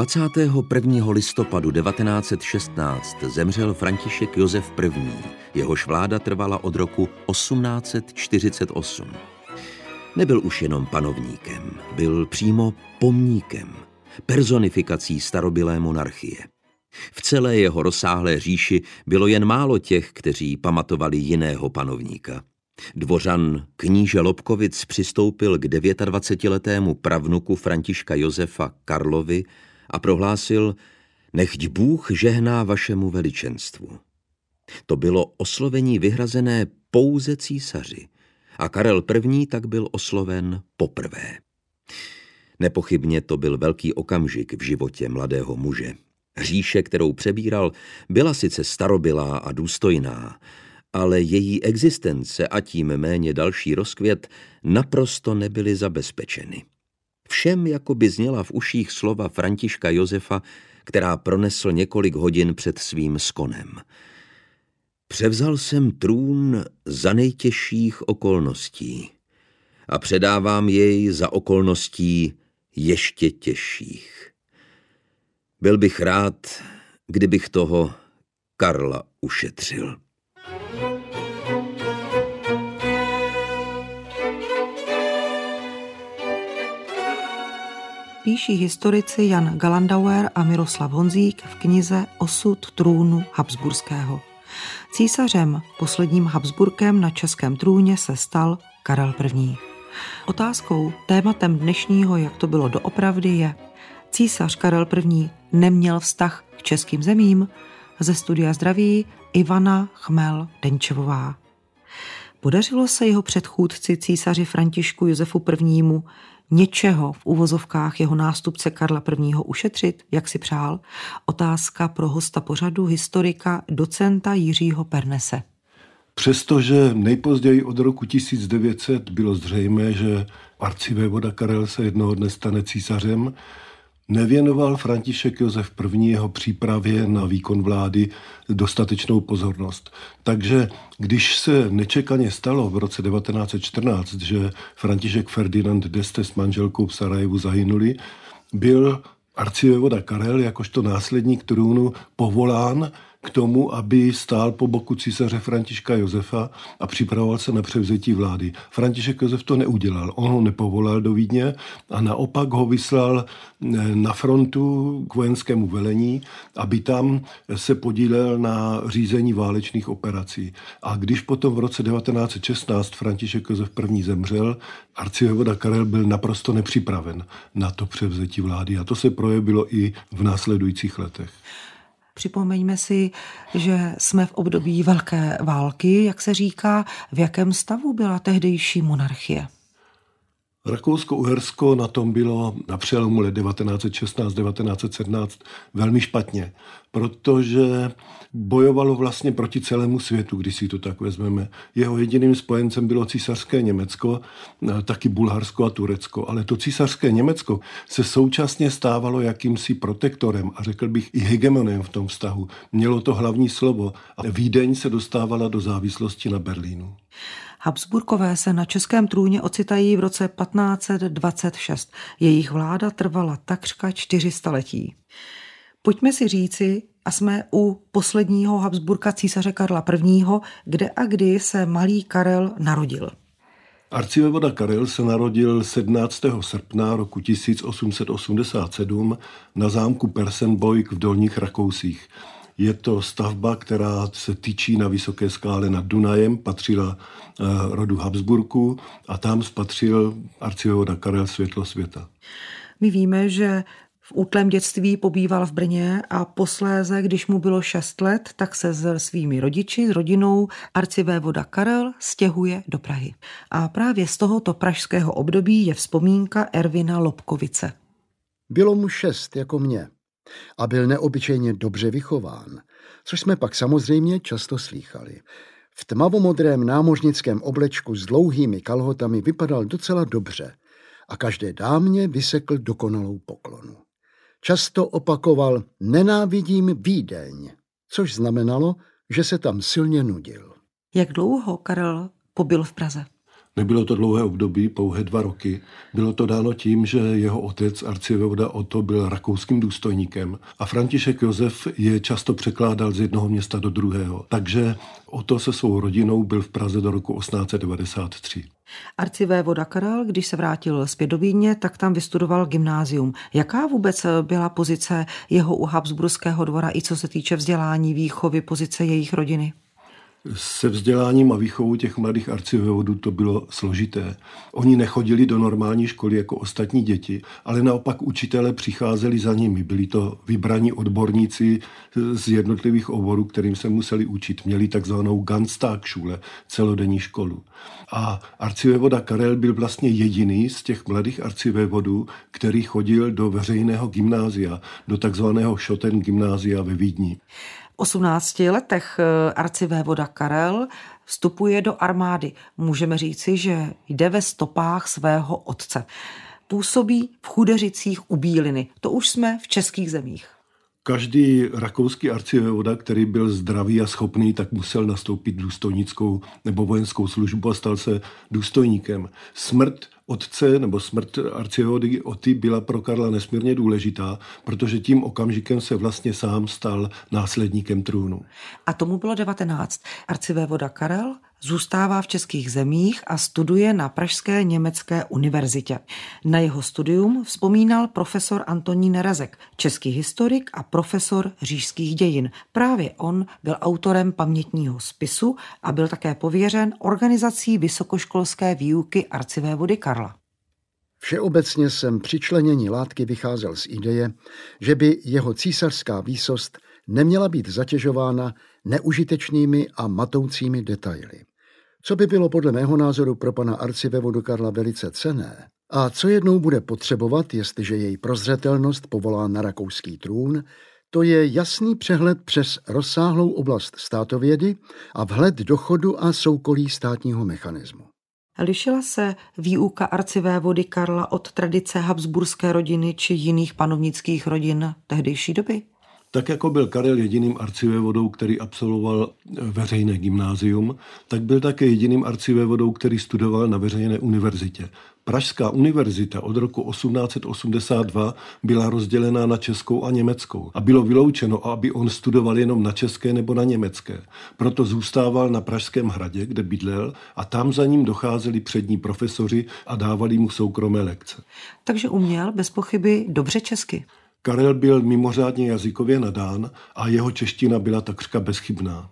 21. listopadu 1916 zemřel František Josef I., jehož vláda trvala od roku 1848. Nebyl už jenom panovníkem, byl přímo pomníkem, personifikací starobylé monarchie. V celé jeho rozsáhlé říši bylo jen málo těch, kteří pamatovali jiného panovníka. Dvořan kníže Lobkovic přistoupil k 29-letému pravnuku Františka Josefa Karlovi a prohlásil, nechť Bůh žehná vašemu veličenstvu. To bylo oslovení vyhrazené pouze císaři a Karel I. tak byl osloven poprvé. Nepochybně to byl velký okamžik v životě mladého muže. Říše, kterou přebíral, byla sice starobylá a důstojná, ale její existence a tím méně další rozkvět naprosto nebyly zabezpečeny. Všem jako by zněla v uších slova Františka Josefa, která pronesl několik hodin před svým skonem. Převzal jsem trůn za nejtěžších okolností a předávám jej za okolností ještě těžších. Byl bych rád, kdybych toho Karla ušetřil. píší historici Jan Galandauer a Miroslav Honzík v knize Osud trůnu Habsburského. Císařem, posledním Habsburkem na českém trůně se stal Karel I. Otázkou, tématem dnešního, jak to bylo doopravdy, je, císař Karel I. neměl vztah k českým zemím? Ze studia zdraví Ivana Chmel Denčevová. Podařilo se jeho předchůdci císaři Františku Josefu I něčeho v uvozovkách jeho nástupce Karla I. ušetřit, jak si přál? Otázka pro hosta pořadu historika docenta Jiřího Pernese. Přestože nejpozději od roku 1900 bylo zřejmé, že arcivévoda Karel se jednoho dne stane císařem, Nevěnoval František Josef I. jeho přípravě na výkon vlády dostatečnou pozornost. Takže když se nečekaně stalo v roce 1914, že František Ferdinand d'Este s manželkou v Sarajevu zahynuli, byl arcivévoda Karel jakožto následník trůnu povolán k tomu, aby stál po boku císaře Františka Josefa a připravoval se na převzetí vlády. František Josef to neudělal. On ho nepovolal do Vídně a naopak ho vyslal eh, na frontu k vojenskému velení, aby tam se podílel na řízení válečných operací. A když potom v roce 1916 František Josef I. zemřel, arcivévoda Karel byl naprosto nepřipraven na to převzetí vlády a to se projevilo i v následujících letech. Připomeňme si, že jsme v období velké války, jak se říká, v jakém stavu byla tehdejší monarchie. Rakousko-Uhersko na tom bylo na přelomu let 1916-1917 velmi špatně, protože bojovalo vlastně proti celému světu, když si to tak vezmeme. Jeho jediným spojencem bylo císařské Německo, taky Bulharsko a Turecko, ale to císařské Německo se současně stávalo jakýmsi protektorem a řekl bych i hegemonem v tom vztahu. Mělo to hlavní slovo a Vídeň se dostávala do závislosti na Berlínu. Habsburkové se na českém trůně ocitají v roce 1526. Jejich vláda trvala takřka čtyři staletí. Pojďme si říci, a jsme u posledního Habsburka císaře Karla I., kde a kdy se malý Karel narodil. Arcivévoda Karel se narodil 17. srpna roku 1887 na zámku Persenbojk v Dolních Rakousích. Je to stavba, která se tyčí na vysoké skále nad Dunajem, patřila eh, rodu Habsburku a tam spatřil arcivévoda Karel světlo světa. My víme, že v útlém dětství pobýval v Brně a posléze, když mu bylo 6 let, tak se s svými rodiči, s rodinou arcivévoda Karel stěhuje do Prahy. A právě z tohoto pražského období je vzpomínka Ervina Lobkovice. Bylo mu šest jako mě a byl neobyčejně dobře vychován, což jsme pak samozřejmě často slýchali. V tmavomodrém námořnickém oblečku s dlouhými kalhotami vypadal docela dobře a každé dámě vysekl dokonalou poklonu. Často opakoval nenávidím Vídeň, což znamenalo, že se tam silně nudil. Jak dlouho Karel pobyl v Praze? Nebylo to dlouhé období, pouhé dva roky. Bylo to dáno tím, že jeho otec, arcivévoda Otto, byl rakouským důstojníkem a František Josef je často překládal z jednoho města do druhého. Takže Otto se svou rodinou byl v Praze do roku 1893. Arcivévoda Karel, když se vrátil zpět do Vídně, tak tam vystudoval gymnázium. Jaká vůbec byla pozice jeho u Habsburského dvora i co se týče vzdělání, výchovy, pozice jejich rodiny? Se vzděláním a výchovou těch mladých arcivévodů to bylo složité. Oni nechodili do normální školy jako ostatní děti, ale naopak učitele přicházeli za nimi. Byli to vybraní odborníci z jednotlivých oborů, kterým se museli učit. Měli takzvanou Ganztagschule, celodenní školu. A arcivévoda Karel byl vlastně jediný z těch mladých arcivévodů, který chodil do veřejného gymnázia, do takzvaného Schotten gymnázia ve Vídni. 18 letech eh, arcivévoda Karel vstupuje do armády. Můžeme říci, že jde ve stopách svého otce. Působí v Chudeřicích u Bíliny. To už jsme v českých zemích. Každý rakouský arcivévoda, který byl zdravý a schopný, tak musel nastoupit důstojnickou nebo vojenskou službu a stal se důstojníkem. Smrt otce nebo smrt arcivévody Oty byla pro Karla nesmírně důležitá, protože tím okamžikem se vlastně sám stal následníkem trůnu. A tomu bylo 19. Arcivévoda Karel Zůstává v českých zemích a studuje na Pražské německé univerzitě. Na jeho studium vzpomínal profesor Antonín Rezek, český historik a profesor říšských dějin. Právě on byl autorem pamětního spisu a byl také pověřen organizací vysokoškolské výuky arcivévody Karla. Všeobecně jsem při členění látky vycházel z ideje, že by jeho císařská výsost neměla být zatěžována neužitečnými a matoucími detaily. Co by bylo podle mého názoru pro pana arcivévodu Karla velice cené a co jednou bude potřebovat, jestliže její prozřetelnost povolá na rakouský trůn, to je jasný přehled přes rozsáhlou oblast státovědy a vhled do chodu a soukolí státního mechanismu. Lišila se výuka arcivévody Karla od tradice habsburské rodiny či jiných panovnických rodin tehdejší doby? Tak jako byl Karel jediným arcivévodou, který absolvoval veřejné gymnázium, tak byl také jediným arcivévodou, který studoval na veřejné univerzitě. Pražská univerzita od roku 1882 byla rozdělená na českou a německou a bylo vyloučeno, aby on studoval jenom na české nebo na německé. Proto zůstával na Pražském hradě, kde bydlel a tam za ním docházeli přední profesoři a dávali mu soukromé lekce. Takže uměl bez pochyby dobře česky. Karel byl mimořádně jazykově nadán a jeho čeština byla takřka bezchybná.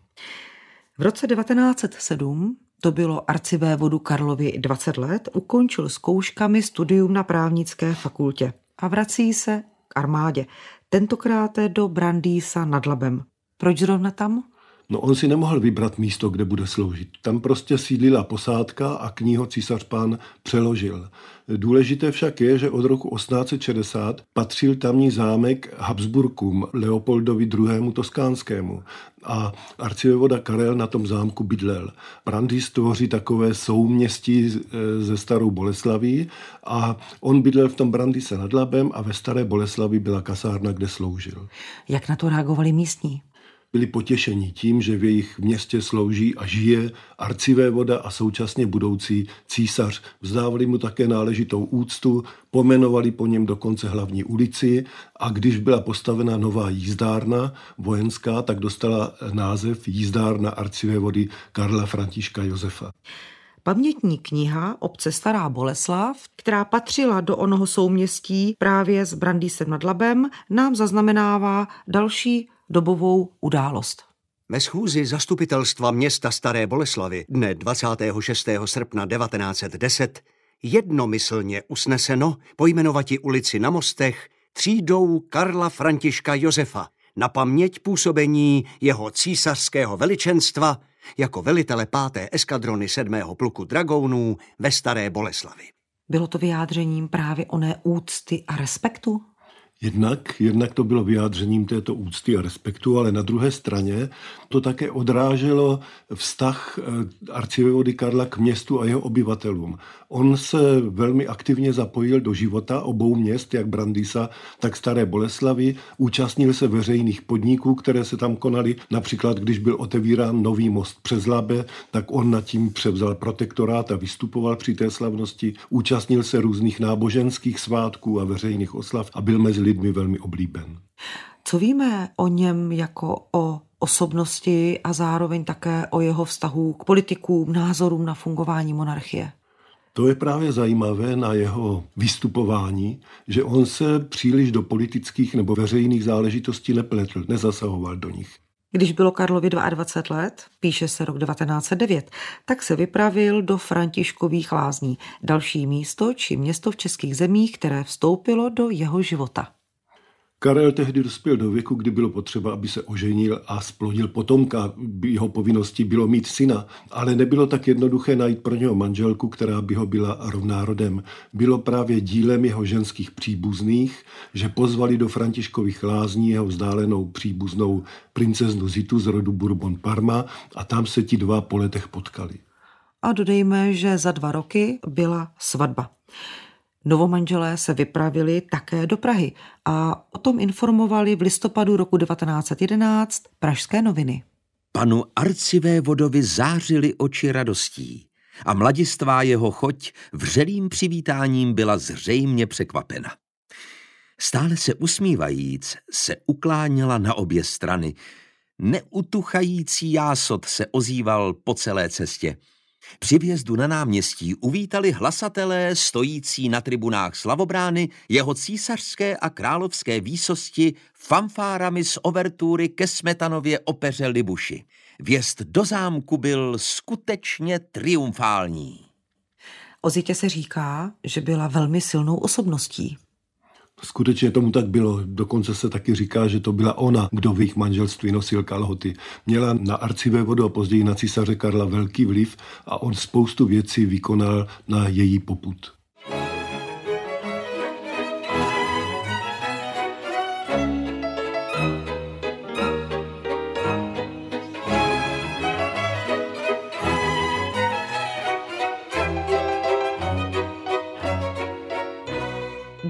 V roce 1907 to bylo arcivévodu Karlovi 20 let, ukončil zkouškami studium na právnické fakultě a vrací se k armádě, tentokrát do Brandýsa nad Labem. Proč zrovna tam? No on si nemohl vybrat místo, kde bude sloužit. Tam prostě sídlila posádka a k císař pán přeložil. Důležité však je, že od roku 1860 patřil tamní zámek Habsburkům Leopoldovi II. Toskánskému a arcivévoda Karel na tom zámku bydlel. Brandýs tvoří takové souměstí ze starou Boleslaví a on bydlel v tom Brandýse nad Labem a ve staré Boleslavi byla kasárna, kde sloužil. Jak na to reagovali místní? Byli potěšeni tím, že v jejich městě slouží a žije arcivé voda a současně budoucí císař. Vzdávali mu také náležitou úctu, pomenovali po něm dokonce hlavní ulici a když byla postavena nová jízdárna vojenská, tak dostala název jízdárna arcivé vody Karla Františka Josefa. Pamětní kniha obce Stará Boleslav, která patřila do onoho souměstí právě s Brandýsem nad Labem, nám zaznamenává další dobovou událost. Ve schůzi zastupitelstva města Staré Boleslavy dne 26. srpna 1910 jednomyslně usneseno pojmenovati ulici na mostech třídou Karla Františka Josefa na paměť působení jeho císařského veličenstva jako velitele páté eskadrony 7. pluku dragounů ve Staré Boleslavi. Bylo to vyjádřením právě oné úcty a respektu? Jednak, jednak to bylo vyjádřením této úcty a respektu, ale na druhé straně to také odráželo vztah eh, arcivévody Karla k městu a jeho obyvatelům. On se velmi aktivně zapojil do života obou měst, jak Brandýsa, tak Staré Boleslavy. Účastnil se veřejných podniků, které se tam konaly. Například, když byl otevírán nový most přes Labe, tak on nad tím převzal protektorát a vystupoval při té slavnosti. Účastnil se různých náboženských svátků a veřejných oslav a byl mezi lidmi velmi oblíben. Co víme o něm jako o osobnosti a zároveň také o jeho vztahu k politikům, názorům na fungování monarchie? To je právě zajímavé na jeho vystupování, že on se příliš do politických nebo veřejných záležitostí nepletl, nezasahoval do nich. Když bylo Karlovi 22 let, píše se rok 1909, tak se vypravil do Františkových lázní, další místo či město v českých zemích, které vstoupilo do jeho života. Karel tehdy dospěl do věku, kdy bylo potřeba, aby se oženil a splodil potomka. Jeho povinností bylo mít syna, ale nebylo tak jednoduché najít pro něho manželku, která by ho byla rovná rodem. Bylo právě dílem jeho ženských příbuzných, že pozvali do Františkových lázní jeho vzdálenou příbuznou princeznu Zitu z rodu Bourbon Parma a tam se ti dva po letech potkali. A dodejme, že za dva roky byla svatba. Novomanželé se vypravili také do Prahy a o tom informovali v listopadu roku 1911 Pražské noviny. Panu arcivé vodovi zářily oči radostí a mladistvá jeho choť vřelým přivítáním byla zřejmě překvapena. Stále se usmívajíc se ukláněla na obě strany. Neutuchající jásot se ozýval po celé cestě – při vjezdu na náměstí uvítali hlasatelé stojící na tribunách slavobrány jeho císařské a královské výsosti fanfárami z overtury ke Smetanově opeře Libuši. Vjezd do zámku byl skutečně triumfální. O Zitě se říká, že byla velmi silnou osobností. Skutečně tomu tak bylo. Dokonce se taky říká, že to byla ona, kdo v jejich manželství nosil kalhoty. Měla na arcivévodu a později na císaře Karla velký vliv a on spoustu věcí vykonal na její poput.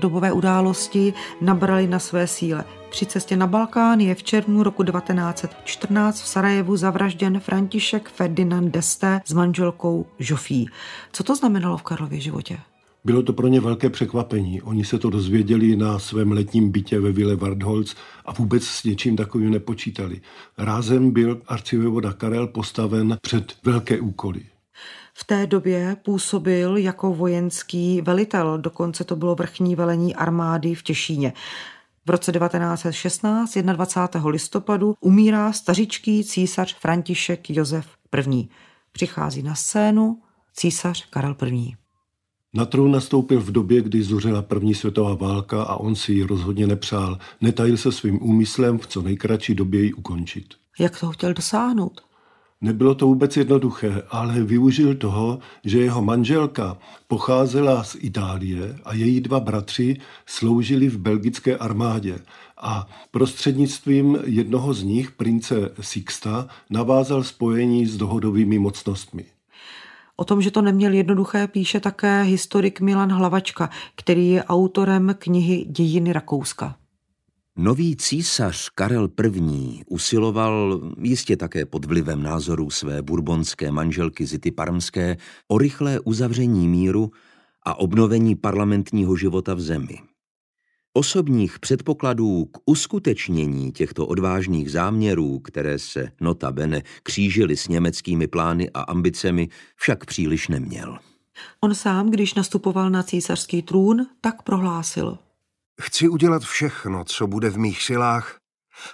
Dobové události nabrali na své síle. Při cestě na Balkán je v červnu roku 1914 v Sarajevu zavražděn František Ferdinand d'Este s manželkou Žofí. Co to znamenalo v Karlově životě? Bylo to pro ně velké překvapení. Oni se to dozvěděli na svém letním bytě ve Vile Wardholz a vůbec s něčím takovým nepočítali. Rázem byl arcivévoda Karel postaven před velké úkoly. V té době působil jako vojenský velitel, dokonce to bylo vrchní velení armády v Těšíně. V roce 1916, 21. listopadu, umírá stařičký císař František Josef I. Přichází na scénu císař Karel I. Na trůn nastoupil v době, kdy zuřila první světová válka a on si ji rozhodně nepřál. Netajil se svým úmyslem v co nejkratší době ji ukončit. Jak to chtěl dosáhnout? Nebylo to vůbec jednoduché, ale využil toho, že jeho manželka pocházela z Itálie a její dva bratři sloužili v belgické armádě. A prostřednictvím jednoho z nich, prince Sixta, navázal spojení s dohodovými mocnostmi. O tom, že to neměl jednoduché, píše také historik Milan Hlavačka, který je autorem knihy Dějiny Rakouska. Nový císař Karel I. usiloval, jistě také pod vlivem názorů své burbonské manželky Zity Parmské, o rychlé uzavření míru a obnovení parlamentního života v zemi. Osobních předpokladů k uskutečnění těchto odvážných záměrů, které se notabene křížily s německými plány a ambicemi, však příliš neměl. On sám, když nastupoval na císařský trůn, tak prohlásil – Chci udělat všechno, co bude v mých silách,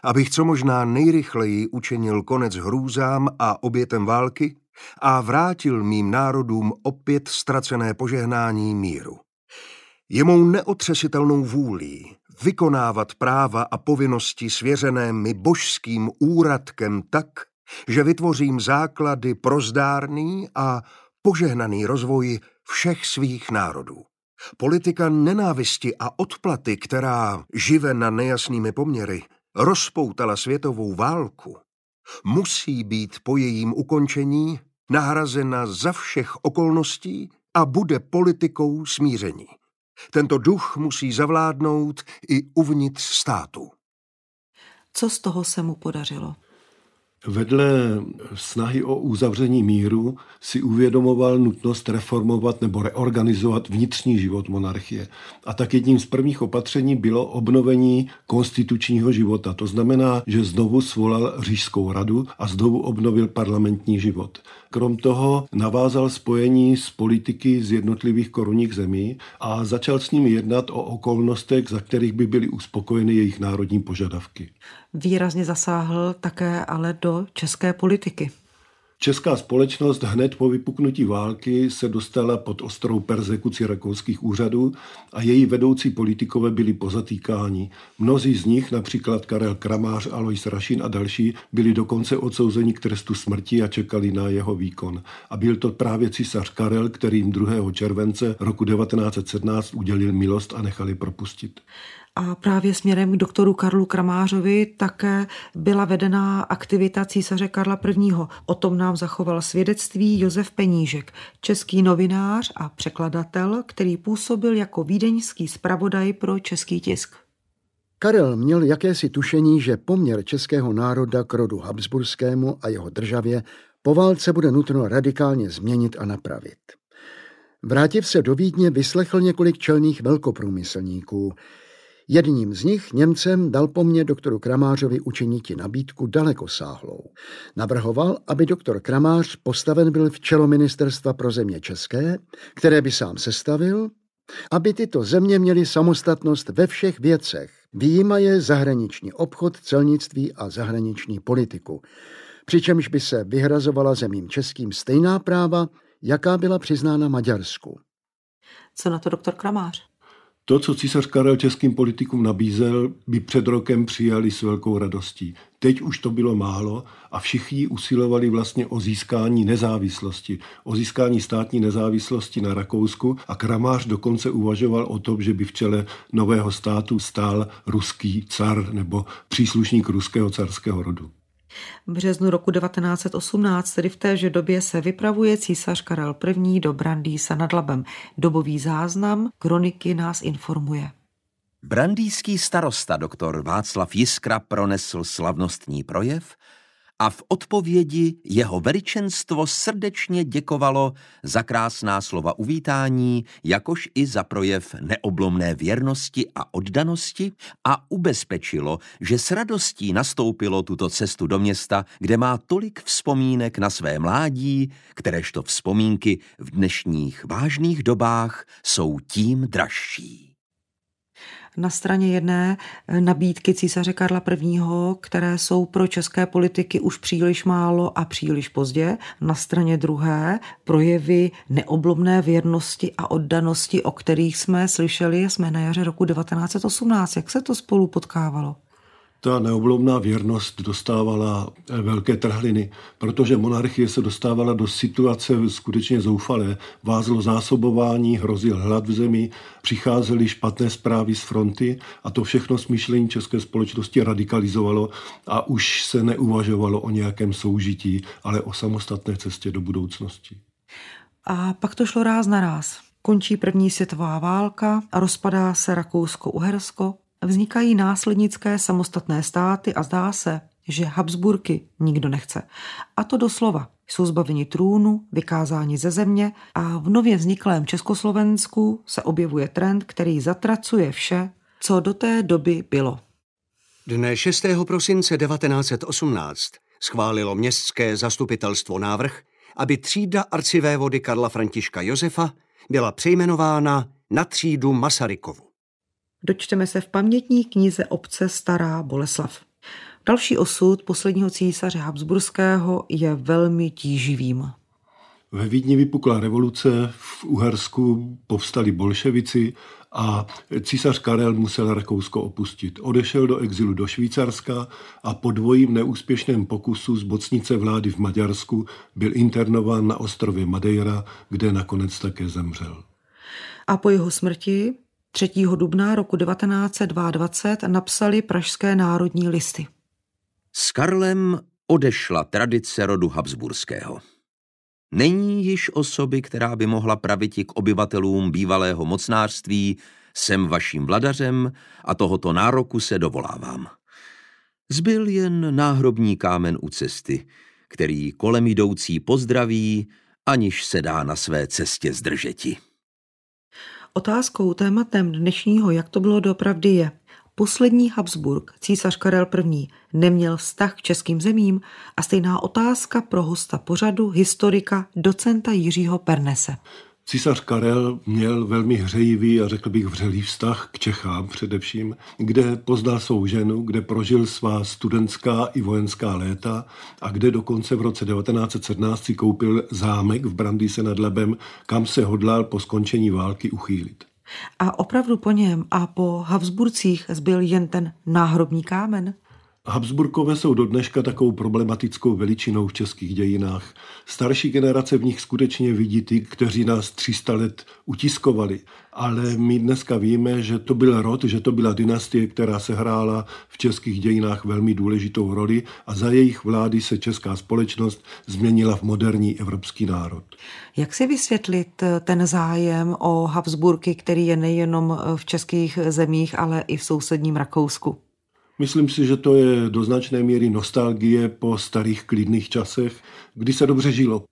abych co možná nejrychleji učinil konec hrůzám a obětem války a vrátil mým národům opět ztracené požehnání míru. Je mou neotřesitelnou vůlí vykonávat práva a povinnosti svěřené mi božským úradkem tak, že vytvořím základy pro zdárný a požehnaný rozvoj všech svých národů. Politika nenávisti a odplaty, která žive na nejasnými poměry, rozpoutala světovou válku, musí být po jejím ukončení nahrazena za všech okolností a bude politikou smíření. Tento duch musí zavládnout i uvnitř státu. Co z toho se mu podařilo? Vedle snahy o uzavření míru si uvědomoval nutnost reformovat nebo reorganizovat vnitřní život monarchie. A tak jedním z prvních opatření bylo obnovení konstitučního života. To znamená, že znovu svolal říšskou radu a znovu obnovil parlamentní život. Krom toho navázal spojení s politiky z jednotlivých korunních zemí a začal s nimi jednat o okolnostech, za kterých by byly uspokojeny jejich národní požadavky. Výrazně zasáhl také ale do české politiky. Česká společnost hned po vypuknutí války se dostala pod ostrou persekuci rakouských úřadů a její vedoucí politikové byli pozatýkáni. Mnozí z nich, například Karel Kramář, Alois Rašin a další, byli dokonce odsouzeni k trestu smrti a čekali na jeho výkon. A byl to právě císař Karel, který jim 2. července roku 1917 udělil milost a nechali propustit. A právě směrem k doktoru Karlu Kramářovi také byla vedená aktivita císaře Karla I. O tom nám zachoval svědectví Josef Penížek, český novinář a překladatel, který působil jako vídeňský zpravodaj pro český tisk. Karel měl jakési tušení, že poměr českého národa k rodu Habsburskému a jeho državě po válce bude nutno radikálně změnit a napravit. Vrátiv se do Vídně vyslechl několik čelných velkoprůmyslníků, Jedním z nich, Němcem, dal po mně doktoru Kramářovi učiniti nabídku daleko sáhlou. Navrhoval, aby doktor Kramář postaven byl v čelo ministerstva pro země české, které by sám sestavil, aby tyto země měly samostatnost ve všech věcech, výjimaje zahraniční obchod, celnictví a zahraniční politiku, přičemž by se vyhrazovala zemím českým stejná práva, jaká byla přiznána Maďarsku. Co na to doktor Kramář? To, co císař Karel českým politikům nabízel, by před rokem přijali s velkou radostí. Teď už to bylo málo a všichni usilovali vlastně o získání nezávislosti, o získání státní nezávislosti na Rakousku a Kramář dokonce uvažoval o tom, že by v čele nového státu stál ruský car nebo příslušník ruského carského rodu. V březnu roku 1918, tedy v téže době, se vypravuje císař Karel I. do Brandýsa nad Labem. Dobový záznam kroniky nás informuje. Brandýský starosta doktor Václav Jiskra pronesl slavnostní projev a v odpovědi jeho veličenstvo srdečně děkovalo za krásná slova uvítání, jakož i za projev neoblomné věrnosti a oddanosti a ubezpečilo, že s radostí nastoupilo tuto cestu do města, kde má tolik vzpomínek na své mládí, kteréžto vzpomínky v dnešních vážných dobách jsou tím dražší na straně jedné eh, nabídky císaře Karla I., které jsou pro české politiky už příliš málo a příliš pozdě, na straně druhé projevy neoblomné věrnosti a oddanosti, o kterých jsme slyšeli, jsme na jaře roku 1918. Jak se to spolu potkávalo? Ta neoblomná věrnost dostávala eh, velké trhliny, protože monarchie se dostávala do situace skutečně zoufalé. Vázlo zásobování, hrozil hlad v zemi, přicházely špatné zprávy z fronty a to všechno smýšlení české společnosti radikalizovalo a už se neuvažovalo o nějakém soužití, ale o samostatné cestě do budoucnosti. A pak to šlo ráz na ráz. Končí první světová válka a rozpadá se Rakousko-Uhersko, vznikají následnické samostatné státy a zdá se, že Habsburky nikdo nechce. A to doslova. Jsou zbaveni trůnu, vykázáni ze země a v nově vzniklém Československu se objevuje trend, který zatracuje vše, co do té doby bylo. Dne 6. prosince 1918 schválilo městské zastupitelstvo návrh, aby třída arcivévody Karla Františka Josefa byla přejmenována na třídu Masarykovu dočteme se v pamětní knize obce Stará Boleslav. Další osud posledního císaře Habsburského je velmi tíživým. Ve Vídni vypukla revoluce, v Uhersku povstali bolševici a císař Karel musel Rakousko opustit. Odešel do exilu do Švýcarska a po dvojím neúspěšném pokusu zbocnice vlády v Maďarsku byl internován na ostrově Madeira, kde nakonec také zemřel. A po jeho smrti 3. dubna roku 1922 napsali pražské národní listy. S Karlem odešla tradice rodu Habsburského. Není již osoby, která by mohla praviti k obyvatelům bývalého mocnářství, jsem vaším vladařem a tohoto nároku se dovolávám. Zbyl jen náhrobní kámen u cesty, který kolem jdoucí pozdraví, aniž se dá na své cestě zdržeti. Otázkou tématem dnešního, jak to bylo dopravdy, je, poslední Habsburg, císař Karel I., neměl vztah k českým zemím a stejná otázka pro hosta pořadu, historika, docenta Jiřího Pernese. Císař Karel měl velmi hřejivý a řekl bych vřelý vztah k Čechám především, kde poznal svou ženu, kde prožil svá studentská i vojenská léta a kde dokonce v roce 1917 si koupil zámek v Brandýse nad Lebem, kam se hodlal po skončení války uchýlit. A opravdu po něm a po Habsburcích zbyl jen ten náhrobní kámen? Habsburkové jsou do dneška takovou problematickou veličinou v českých dějinách. Starší generace v nich skutečně vidí ty, kteří nás 300 let utiskovali. Ale my dneska víme, že to byl rod, že to byla dynastie, která se hrála v českých dějinách velmi důležitou roli a za jejich vlády se česká společnost změnila v moderní evropský národ. Jak si vysvětlit ten zájem o Habsburky, který je nejenom v českých zemích, ale i v sousedním Rakousku? Myslím si, že to je do značné míry nostalgie po starých klidných časech, kdy se dobře žilo.